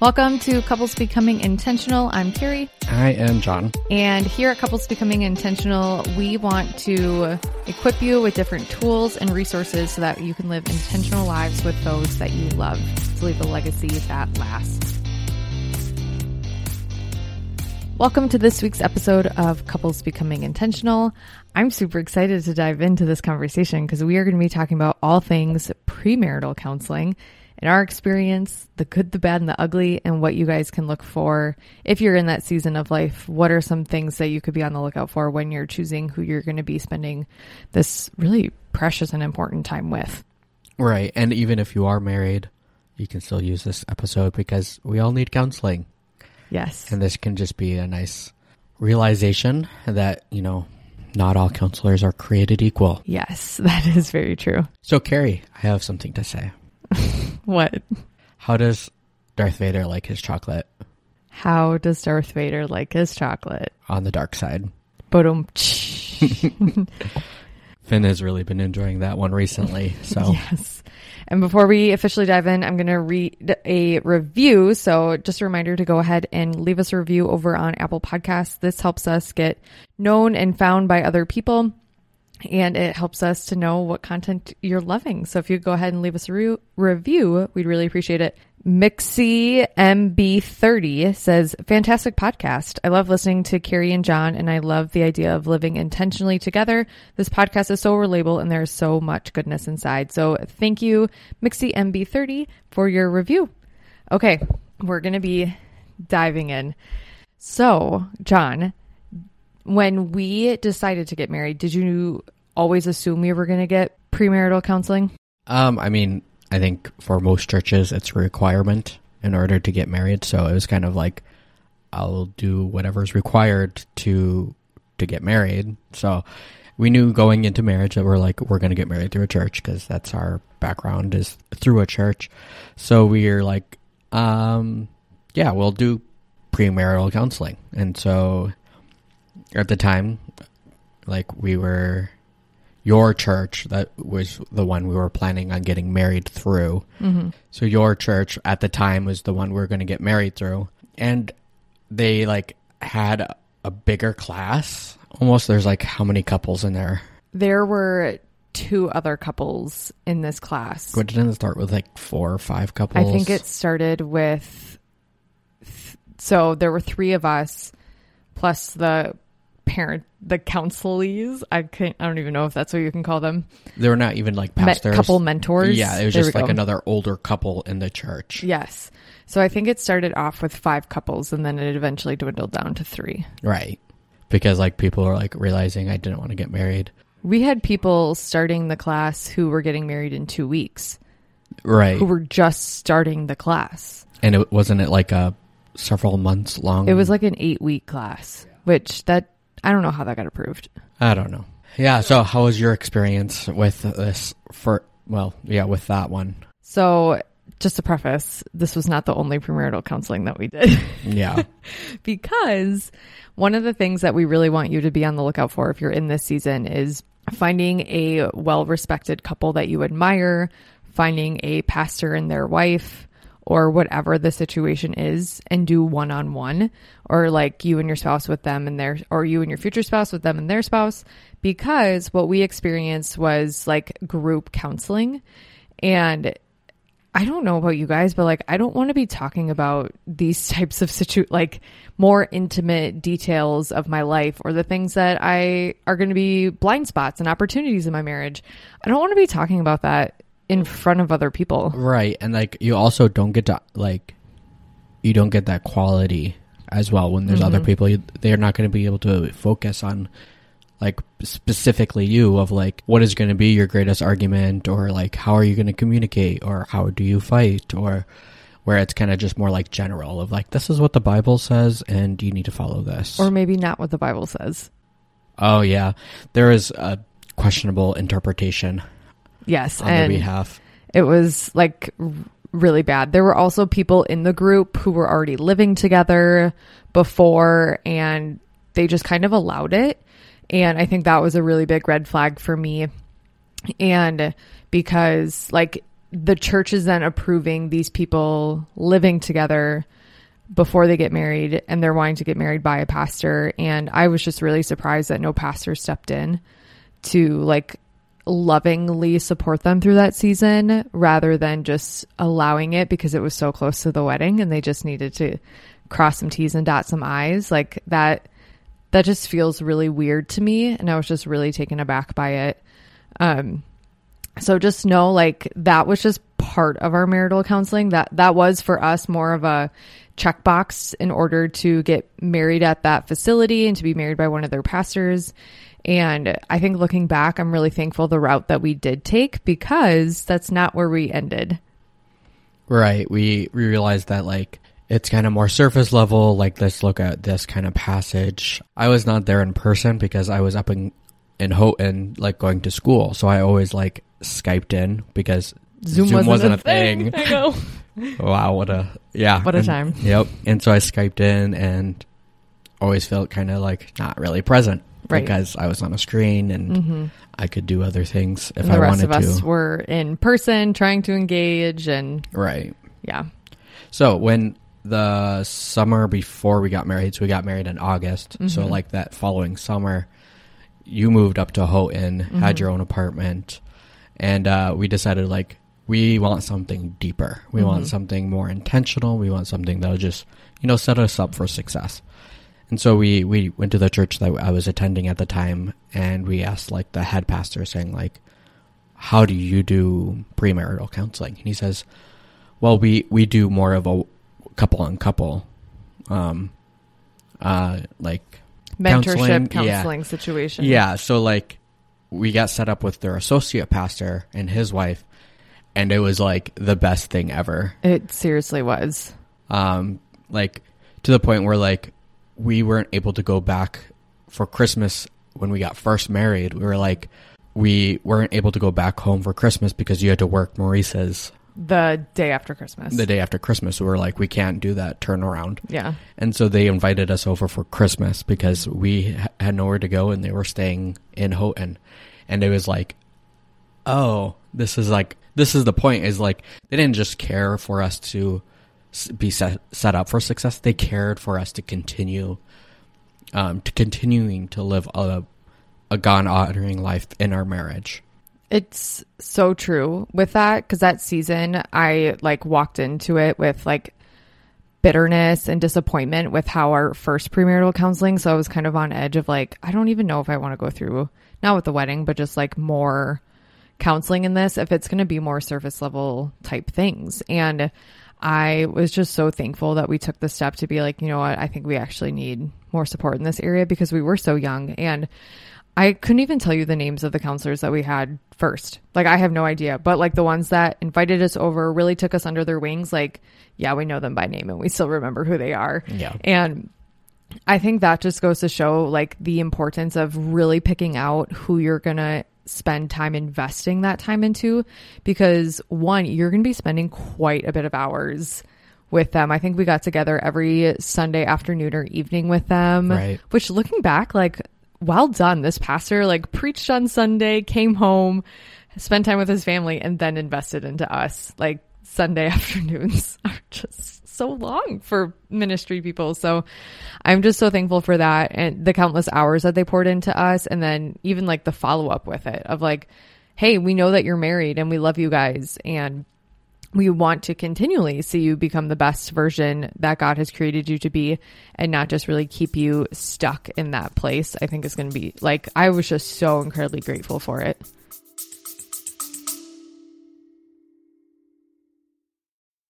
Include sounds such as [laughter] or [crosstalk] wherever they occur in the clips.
Welcome to Couples Becoming Intentional. I'm Carrie. I am Jon. And here at Couples Becoming Intentional, we want to equip you with different tools and resources so that you can live intentional lives with those that you love to leave a legacy that lasts. Welcome to this week's episode of Couples Becoming Intentional. I'm super excited to dive into this conversation because we are going to be talking about all things premarital counseling in our experience, the good, the bad, and the ugly, and what you guys can look for if you're in that season of life. What are some things that you could be on the lookout for when you're choosing who you're going to be spending this really precious and important time with? Right. And even if you are married, you can still use this episode because we all need counseling. Yes. And this can just be a nice realization that, you know, not all counselors are created equal. Yes, [laughs] that is very true. So, Carrie, I have something to say. [laughs] What? How does Darth Vader like his chocolate How does Darth Vader like his chocolate? on the dark side? Boom. [laughs] Finn has really been enjoying that one recently. So, Yes. And before we officially dive in, I'm going to read a review. So just a reminder to go ahead and leave us a review over on Apple Podcasts. This helps us get known and found by other people. And it helps us to know what content you're loving. So if you go ahead and leave us a re- review, we'd really appreciate it. Mixie MB30 says, fantastic podcast. I love listening to Carrie and Jon, and I love the idea of living intentionally together. This podcast is so relatable, and there's so much goodness inside. So thank you, Mixie MB30, for your review. Okay, we're going to be diving in. So, Jon, when we decided to get married, did you always assume we were going to get premarital counseling? um, I mean, I think for most churches, it's a requirement in order to get married. So it was kind of like, I'll do whatever's required to to get married. So we knew going into marriage that we're like we're going to get married through a church because that's our background is through a church. So we are like, um, yeah, we'll do premarital counseling. And so at the time, like we were your church that was the one we were planning on getting married through. Mm-hmm. So your church at the time was the one we were going to get married through, and they like had a, bigger class. Almost, there's like how many couples in there? There were two other couples in this class. What didn't it start with like four or five couples? I think it started with. So there were three of us, plus the parent, the counselees. I can't. I don't even know if that's what you can call them. they were not even like pastors. couple mentors. Yeah, it was There just like go. another older couple in the church. Yes. So I think it started off with five couples, and then it eventually dwindled down to three. Right. Because like people were like realizing I didn't want to get married. We had people starting the class who were getting married in two weeks, Right. who were just starting the class. and it wasn't it like a several months long. It was like an eight week class, which that I don't know how that got approved. I don't know. Yeah, so how was your experience with this for well, yeah, with that one. So, just to preface, this was not the only premarital counseling that we did [laughs] Yeah. because one of the things that we really want you to be on the lookout for if you're in this season is finding a well respected couple that you admire, finding a pastor and their wife, or whatever the situation is, and do one on one, or like you and your spouse with them and their, or you and your future spouse with them and their spouse. Because what we experienced was like group counseling. And I don't know about you guys, but like I don't want to be talking about these [laughs] types of situ like more intimate details of my life or the things that I are going to be blind spots and opportunities in my marriage. I don't want to be talking about that in front of other people. right. And like you also don't get to like you don't get that quality as well when there's other mm-hmm. people you, they're not going to be able to focus on like specifically you of like what is going to be your greatest argument or like how are you going to communicate or how do you fight or where it's kind of just more like general of like this is what the bible says and you need to follow this Or maybe not what the Bible says. oh yeah there is a questionable interpretation Yes, on and their behalf it was like really bad. There were also people in the group who were already living together before and they just kind of allowed it. And I think that was a really big red flag for me. And because like the church is then approving these people living together before they get married and they're wanting to get married by a pastor and I was just really surprised that no pastor stepped in to like lovingly support them through that season rather than just allowing it because it was so close to the wedding and they just needed to cross some T's and dot some I's. Like that that just feels really weird to me and I was just really taken aback by it. Um so just know like that was just part of our marital counseling. That that was for us more of a checkbox in order to get married at that facility and to be married by one of their pastors and i think looking back i'm really thankful the route that we did take because that's not where we ended Right. We we realized that like it's kind of more surface level. Like let's look at this kind of passage. I was not there in person because I was up in in Houghton, like going to school. So I always like Skyped in because Zoom, wasn't, a thing. [laughs] i know [laughs] wow, what a yeah, What a And- time. Yep. And so I Skyped in and always felt kind of like not really present Right. because I was on a screen and I could do other things if and the I rest wanted of us to. were in person trying to engage and Right. yeah So when the summer before we got married, so we got married in August. So Mm-hmm. like that following summer, you moved up to Houghton, Mm-hmm. had your own apartment, and uh, we decided like we want something deeper. We want Mm-hmm. something more intentional. We want something that'll just you know set us up for success. And so we we went to the church that I was attending at the time, and we asked like the head pastor, saying like, "How do you do premarital counseling?" And he says, "Well, we we do more of a couple on couple, um, uh, like mentorship Counseling, yeah. counseling situation yeah. So like we got set up with their associate pastor and his wife, and it was like the best thing ever. it seriously was Um, like to the point where like we weren't able to go back for Christmas when we got first married. We were like we weren't able to go back home for Christmas because you had to work Maurice's the day after christmas the day after Christmas. We were like we can't do that turnaround. yeah And so they invited us over for Christmas because we ha- had nowhere to go and they were staying in Houghton. And it was like, oh, this is like, this is the point is like, they didn't just care for us to be set, set up for success. They cared for us to continue, um, to continuing to live a, a God honoring life in our marriage. It's so true with that because that season I like walked into it with like bitterness and disappointment with how our first premarital counseling. So I was kind of on edge of like, I don't even know if I want to go through, not with the wedding, but just like more counseling in this, if it's going to be more surface level type things. And I was just so thankful that we took the step to be like, you know what, I think we actually need more support in this area because we were so young. And I couldn't even tell you the names of the counselors that we had first. Like, I have no idea. But like the ones that invited us over, really took us under their wings, like, yeah, we know them by name and we still remember who they are. Yeah. And I think that just goes to show like the importance of really picking out who you're going to spend time investing that time into because one, you're going to be spending quite a bit of hours with them. I think we got together every Sunday afternoon or evening with them, Right. which looking back, like, well done. This pastor like preached on Sunday, came home, spent time with his family, and then invested into us. Like Sunday [laughs] afternoons are just so long for ministry people. So I'm just so thankful for that and the countless hours that they poured into us. And then even like the follow up with it of like, hey, we know that you're married and we love you guys. And we want to continually see you become the best version that God has created you to be and not just really keep you stuck in that place. I think is going to be like, I was just so incredibly grateful for it.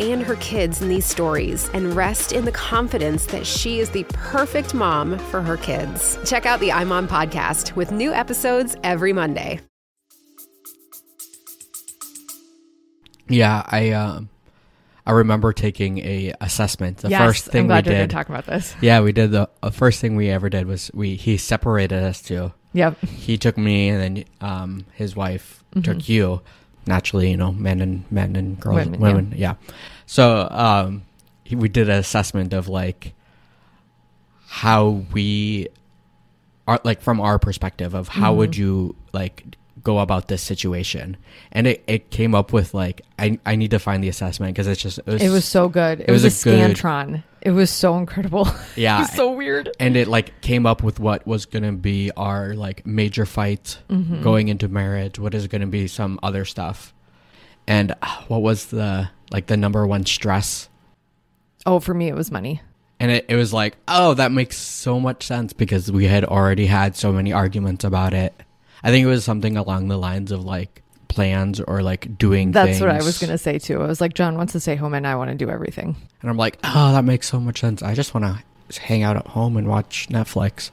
and her kids in these stories and rest in the confidence that she is the perfect mom for her kids. Check out the iMom podcast with new episodes every Monday. Yeah, I um, I remember taking a assessment. The yes, first thing I'm glad we you're did. talk about this. yeah, we did the uh, first thing we ever did was we he separated us two. Yep. He took me, and then um, his wife Mhm. took you. Naturally, you know, men and men and girls, Women, women, yeah. So um, we did an assessment of like how we are, like from our perspective of how would Mhm. you like go about this situation, and it, it came up with like I I need to find the assessment because it's just it was, It was so good. It, it was, was a a good- Scantron. It was so incredible. [laughs] yeah it was so weird. and it like came up with what was gonna be our like major fight Mhm. going into marriage what is going to be some other stuff and uh, what was the like the number one stress Oh, for me, it was money. and it, it was like oh that makes so much sense because we had already had so many arguments about it i think it was something along the lines of like plans or like doing That's what I was going to say too. I was like, Jon wants to stay home and I want to do everything. and i'm like oh that makes so much sense i just want to hang out at home and watch netflix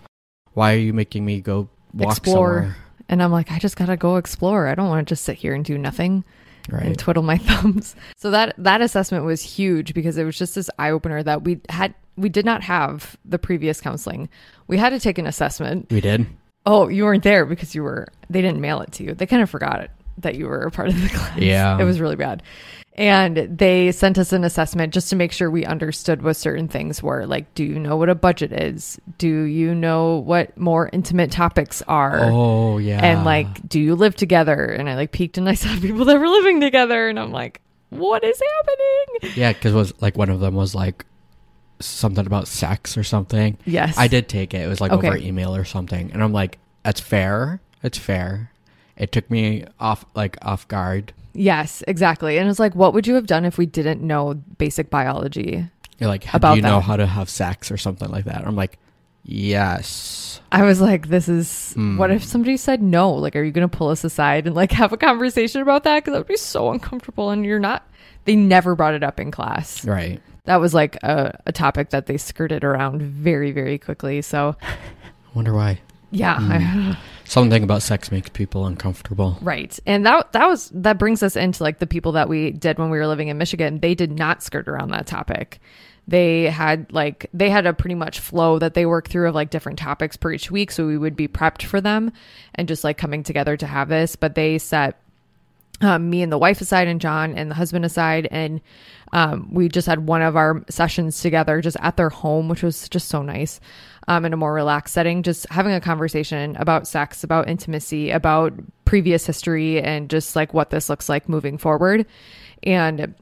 why are you making me go walk Explore. somewhere And I'm like, I just got to go explore. I don't want to just sit here and do nothing. and right twiddle my [laughs] thumbs. So that that assessment was huge because it was just this eye opener that we had we did not have the previous counseling. We had to take an assessment. we did Oh, you weren't there because you were they didn't mail it to you. They kind of forgot it that you were a part of the [laughs] class. Yeah. It was really bad. And they sent us an assessment just to make sure we understood what certain things were. Like, do you know what a budget is? Do you know what more intimate topics are? Oh yeah. and like do you live together and i like peeked and i [laughs] saw people that were living together and i'm like what is happening yeah, because was like one of them was like something about sex or something. yes I did take it. It was like Okay. over email or something, and I'm like, that's fair. It's fair. It took me off like off guard. yes exactly and it's like what would you have done if we didn't know basic biology You're like, About do you know that. how to have sex or something like that? I'm like, yes. i was like this is Hmm. what if somebody said no like are you gonna pull us aside and like [laughs] have a conversation about that because that would be so uncomfortable and you're not they never brought it up in class Right. that was like a, a topic that they skirted around very very quickly so I [laughs] wonder why. yeah I- [laughs] Something about sex makes people uncomfortable. Right. And that that was that brings us into like the people that we did when we were living in Michigan. They did not skirt around that topic. They had like they had a pretty much flow that they worked through of like different topics per each week so we would be prepped for them and just like coming together to have this, but they set um, me and the wife aside and Jon and the husband aside and um, we just had one of our sessions together just at their home which was just so nice um, in a more relaxed setting just having a conversation about sex about intimacy about previous history and just like what this looks like moving forward and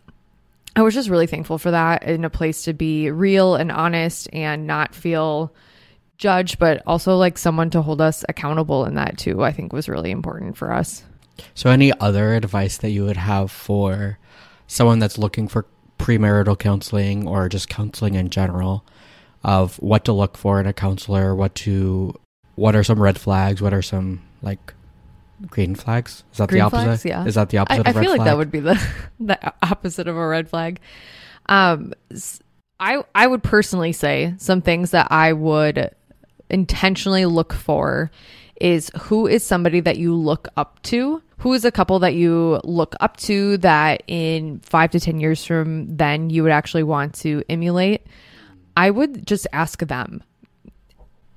I was just really thankful for that in a place to be real and honest and not feel judged, but also like someone to hold us accountable in that too, I think was really important for us. So, any other advice that you would have for someone that's looking for premarital counseling or just counseling in general of what to look for in a counselor, what to, what are some red flags, what are some like green flags? Is that Green the opposite? flags, yeah. Is that the I, opposite I of red feel like flag? that would be the [laughs] the opposite of a red flag. Um, I I would personally say some things that I would intentionally look for is who is somebody that you look up to who is a couple that you look up to that in five to ten years from then you would actually want to emulate i would just ask them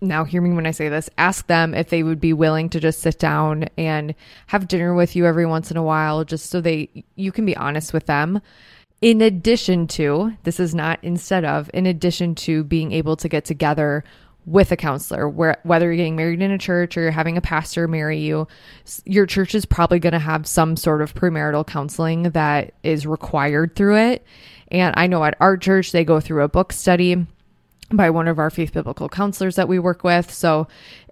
now hear me when I say this. Ask them if they would be willing to just sit down and have dinner with you every once in a while, just so they you can be honest with them. In addition to, this is not instead of, in addition to being able to get together with a counselor, where whether you're getting married in a church or you're having a pastor marry you, your church is probably going to have some sort of premarital counseling that is required through it. And I know at our church they go through a book study by one of our faith biblical counselors that we work with. So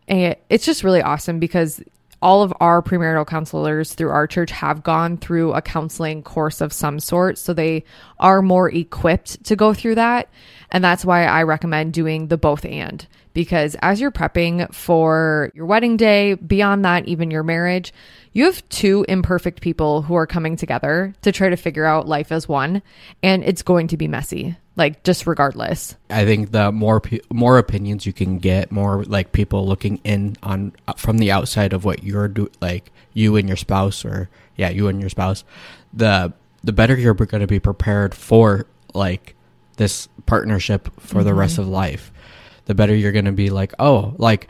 eh, it's just really awesome because all of our premarital counselors through our church have gone through a counseling course of some sort. So they are more equipped to go through that. And that's why I recommend doing the both and because as you're prepping for your wedding day, beyond that, even your marriage, you have two imperfect people who are coming together to try to figure out life as one. And it's going to be messy, like just regardless. I think the more more opinions you can get, more like people looking in on uh, from the outside of what you're do like you and your spouse or yeah, you and your spouse, the the better you're going to be prepared for like this partnership for the rest of life. The better you're going to be like, oh, like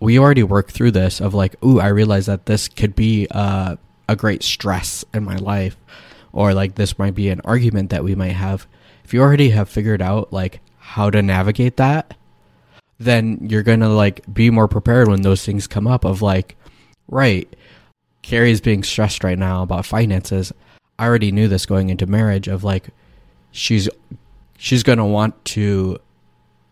we already worked through this of like, ooh, I realize that this could be uh, a great stress in my life, or like this might be an argument that we might have. If you already have figured out like how to navigate that, then you're gonna like be more prepared when those things come up. Of like, right, Carrie's being stressed right now about finances. I already knew this going into marriage. Of like, she's she's gonna want to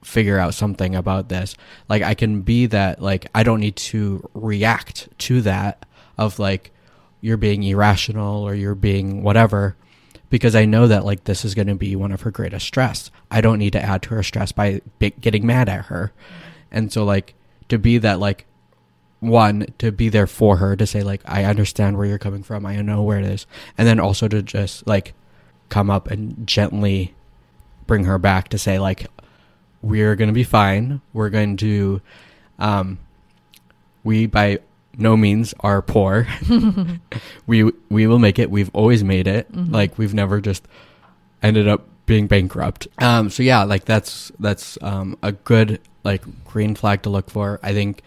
figure out something about this. Like I can be that like I don't need to react to that of like you're being irrational or you're being whatever because I know that like this is going to be one of her greatest stress. I don't need to add to her stress by getting mad at her. And so like to be that like one to be there for her to say like I understand where you're coming from. I know where it is. And then also to just like come up and gently bring her back to say like we're going to be fine. We're going to um we by no means are poor. [laughs] we we will make it. We've always made it. Like we've never just ended up being bankrupt. Um so yeah, like that's that's um a good like green flag to look for. I think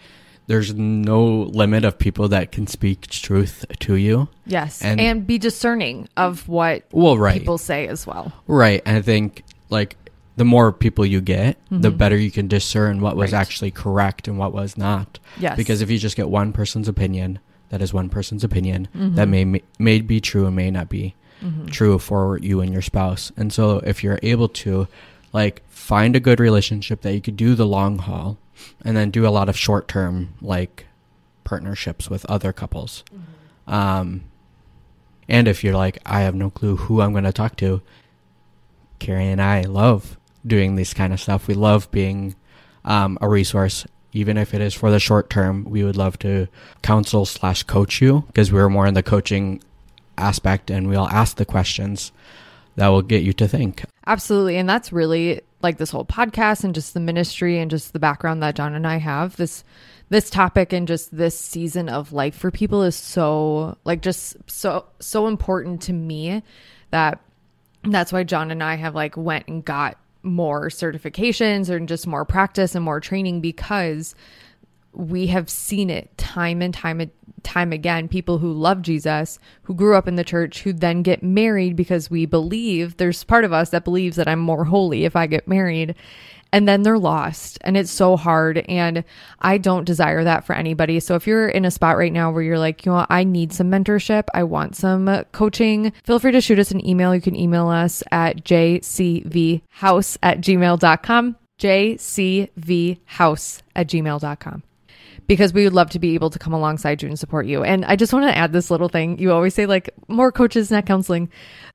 there's no limit of people that can speak truth to you. Yes. And- And, be discerning of what Well, right. people say as well. Right. And I think like the more people you get, the better you can discern what was Mm-hmm. Right. actually correct and what was not. Yes. Because if you just get one person's opinion, that is one person's opinion Mm-hmm. that may may be true and may not be true for you and your spouse. And so if you're able to like find a good relationship that you could do the long haul and then do a lot of short term like partnerships with other couples. Um and if you're like I have no clue who I'm going to talk to, Carrie and I love doing this kind of stuff. We love being um, a resource, even if it is for the short term. We would love to counsel slash coach you because we're more in the coaching aspect, and we'll ask the questions that will get you to think. Absolutely. And that's really like this whole podcast and just the ministry and just the background that Jon and I have. This this topic and just this season of life for people is so like just so so important to me that that's why Jon and I have like went and got more certifications and just more practice and more training because we have seen it time and time and time again. People who love Jesus who grew up in the church who then get married because we believe there's part of us that believes that I'm more holy if I get married and then they're lost and it's so hard and I don't desire that for anybody. So if you're in a spot right now where you're like you know I need some mentorship I want some coaching feel free to shoot us an email. You can email us at jcvhouse at gmail.com jcvhouse at gmail.com because we would love to be able to come alongside you and support you. And I just want to add this little thing. You always say like more coaches, not counseling.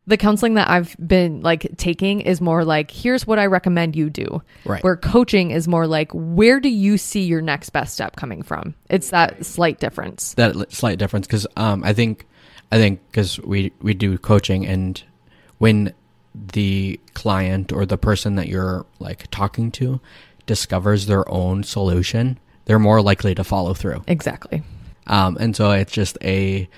The counseling that I've been like taking is more like, here's what I recommend you do. Right. Where coaching is more like, where do you see your next best step coming from? It's that slight difference. That slight difference because um, I think I think because we we do coaching and when the client or the person that you're like talking to discovers their own solution, they're more likely to follow through. Exactly. Um, and so it's just a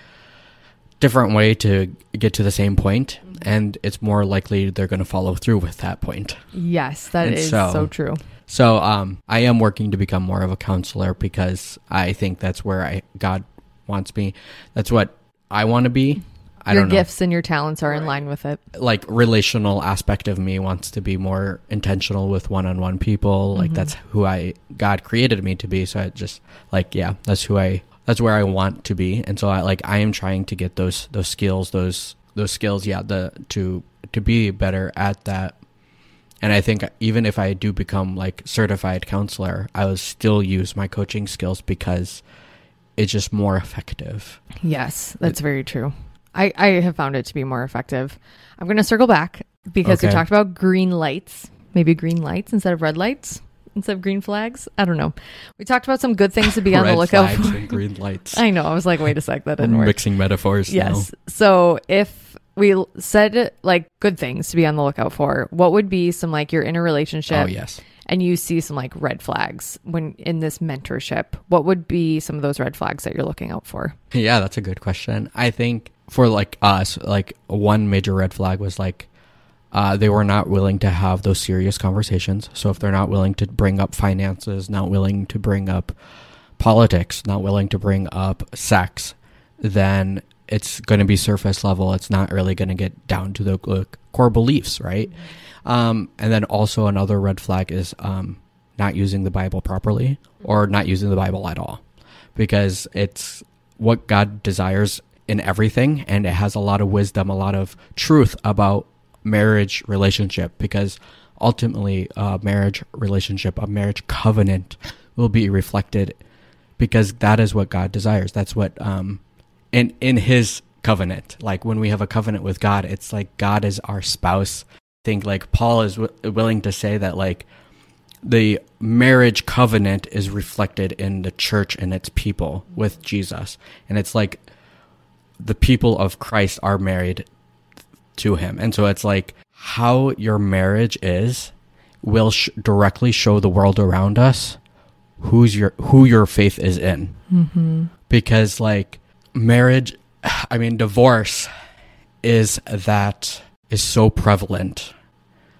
different way to get to the same point, and it's more likely they're going to follow through with that point. Yes, that And is so- so true. So um, I am working to become more of a counselor because I think that's where I God wants me. That's what I want to be. I your don't know. gifts and your talents are in line with it. Like relational aspect of me wants to be more intentional with one-on-one people. Like mm-hmm. that's who I God created me to be. So I just like yeah, that's who I that's where I want to be. And so I like I am trying to get those those skills, those those skills, yeah, the to to be better at that. And I think even if I do become like certified counselor, I will still use my coaching skills because it's just more effective. Yes, that's very true. I, I have found it to be more effective. I'm going to circle back because we talked about green lights, maybe green lights instead of red lights, instead of green flags. I don't know. We talked about some good things to be on the lookout for. and green lights. [laughs] I know. I was like, wait a sec, that didn't work. Mixing metaphors. Yes. So if we said like good things to be on the lookout for, what would be some like you're in a relationship Oh yes. and you see some like red flags when in this mentorship? What would be some of those red flags that you're looking out for? Yeah, that's a good question. I think for like us, like one major red flag was like uh, they were not willing to have those serious conversations. So if they're not willing to bring up finances, not willing to bring up politics, not willing to bring up sex, then it's going to be surface level. It's not really going to get down to the core beliefs, right? Um, and then also another red flag is um, not using the Bible properly or not using the Bible at all, because it's what God desires in everything, and it has a lot of wisdom, a lot of truth about marriage relationship, because ultimately, a marriage relationship, a marriage covenant, will be reflected, because that is what God desires. That's what um, in in His covenant, like when we have a covenant with God, it's like God is our spouse. I think like Paul is w- willing to say that like the marriage covenant is reflected in the church and its people with Jesus. And it's like the people of Christ are married to him. And so it's like how your marriage is will sh- directly show the world around us who's your who your faith is in. Mm-hmm. Because like marriage, I mean divorce is that is so prevalent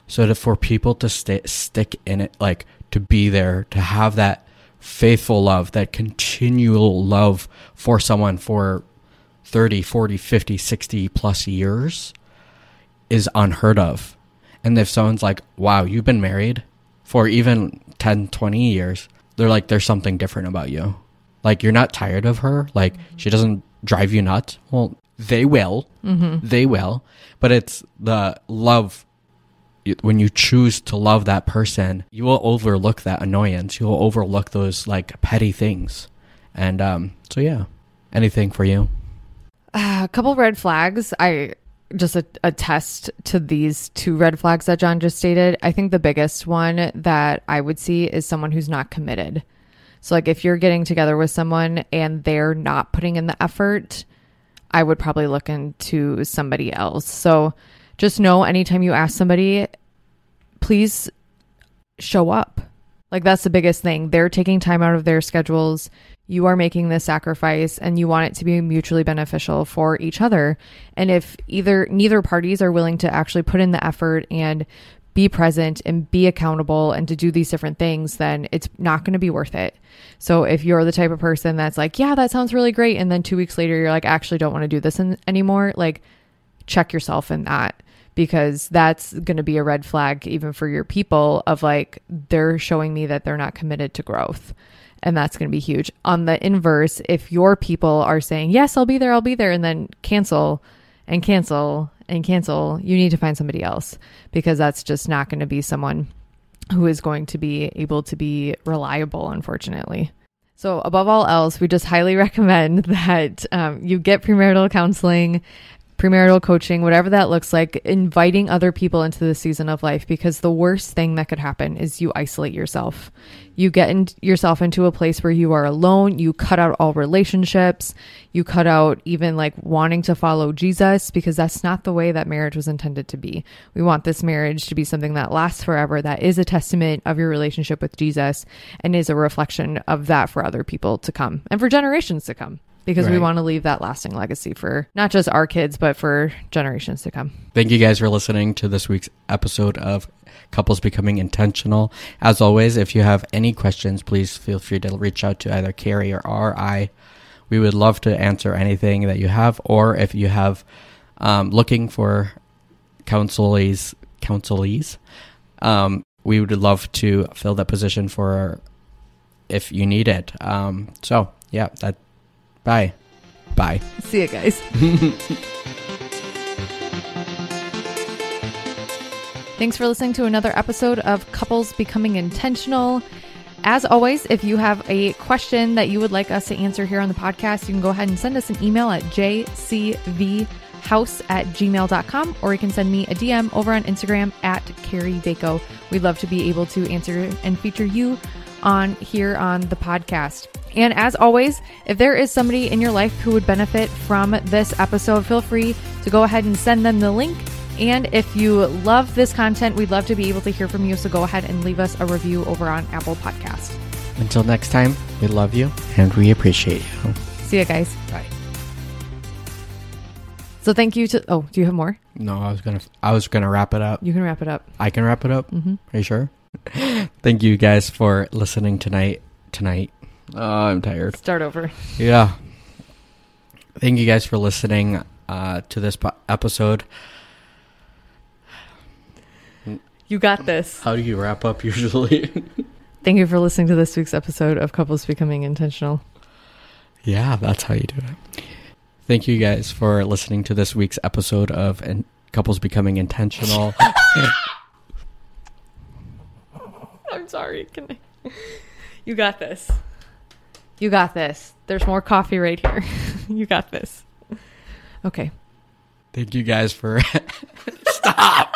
so that for people to stay, stick in it, like to be there, to have that faithful love, that continual love for someone for 30, 40, 50, 60 plus years is unheard of. And if someone's like, wow, you've been married for even 10, 20 years, they're like, there's something different about you. Like, you're not tired of her. Like, she doesn't drive you nuts. Well, they will. Mm-hmm. They will. But it's the love when you choose to love that person, you will overlook that annoyance. You will overlook those like petty things. And um, so, yeah, anything for you? Uh, a couple red flags. I just a, attest to these two red flags that Jon just stated. I think the biggest one that I would see is someone who's not committed. So, like, if you're getting together with someone and they're not putting in the effort, I would probably look into somebody else. So, just know anytime you ask somebody, please show up. Like that's the biggest thing. They're taking time out of their schedules. You are making this sacrifice and you want it to be mutually beneficial for each other. And if either neither parties are willing to actually put in the effort and be present and be accountable and to do these different things, then it's not going to be worth it. So if you're the type of person that's like, yeah, that sounds really great. And then two weeks later, you're like, actually don't want to do this in- anymore, like check yourself in that because that's going to be a red flag even for your people of like they're showing me that they're not committed to growth and that's going to be huge. On the inverse if your people are saying yes i'll be there i'll be there and then cancel and cancel and cancel you need to find somebody else because that's just not going to be someone who is going to be able to be reliable unfortunately. So, above all else, we just highly [laughs] recommend that um, you get premarital counseling premarital coaching, whatever that looks like, inviting other people into the season of life because the worst thing that could happen is you isolate yourself. You get in, yourself into a place where you are alone, you cut out all relationships, you cut out even like wanting to follow Jesus because that's not the way that marriage was intended to be. We want this marriage to be something that lasts forever, that is a testament of your relationship with Jesus and is a reflection of that for other people to come and for generations to come because right. we want to leave that lasting legacy for not just our kids, but for generations to come. Thank you guys for listening to this week's episode of Couples Becoming Intentional. As always, if you have any questions, please feel free to reach out to either Carrie or RI. We would love to answer anything that you have, or if you have um, looking for counselees, counselees, um, we would love to fill that position for if you need it. Um, so yeah, that Bye. Bye. See you guys. [laughs] Thanks for listening to another episode of Couples Becoming Intentional. As always, if you have a question that you would like us to answer here on the podcast, you can go ahead and send us an email at jcvhouse at gmail.com or you can send me a DM over on Instagram at Carrie Vaco. We'd love to be able to answer and feature you on here on the podcast. And as always, if there is somebody in your life who would benefit from this episode, feel free to go ahead and send them the link. And if you love this content, we'd love to be able to hear from you. So go ahead and leave us a review over on Apple Podcast. Until next time, we love you and we appreciate you. See you guys. Bye. So thank you to. Oh, do you have more? No, I was gonna I was gonna wrap it up. You can wrap it up. I can wrap it up. Mm-hmm. Are you sure? [laughs] Thank you guys for listening tonight. Tonight. Oh, I'm tired. Start over. Yeah. Thank you guys for listening uh, to this po- episode. You got this. How do you wrap up usually? [laughs] Thank you for listening to this week's episode of Couples Becoming Intentional. yeah, that's how you do it. Thank you guys for listening to this week's episode of in- Couples Becoming Intentional. [laughs] [laughs] I'm sorry. Can I? You got this. You got this. There's more coffee right here. [laughs] you got this. Okay. Thank you guys for. [laughs] Stop!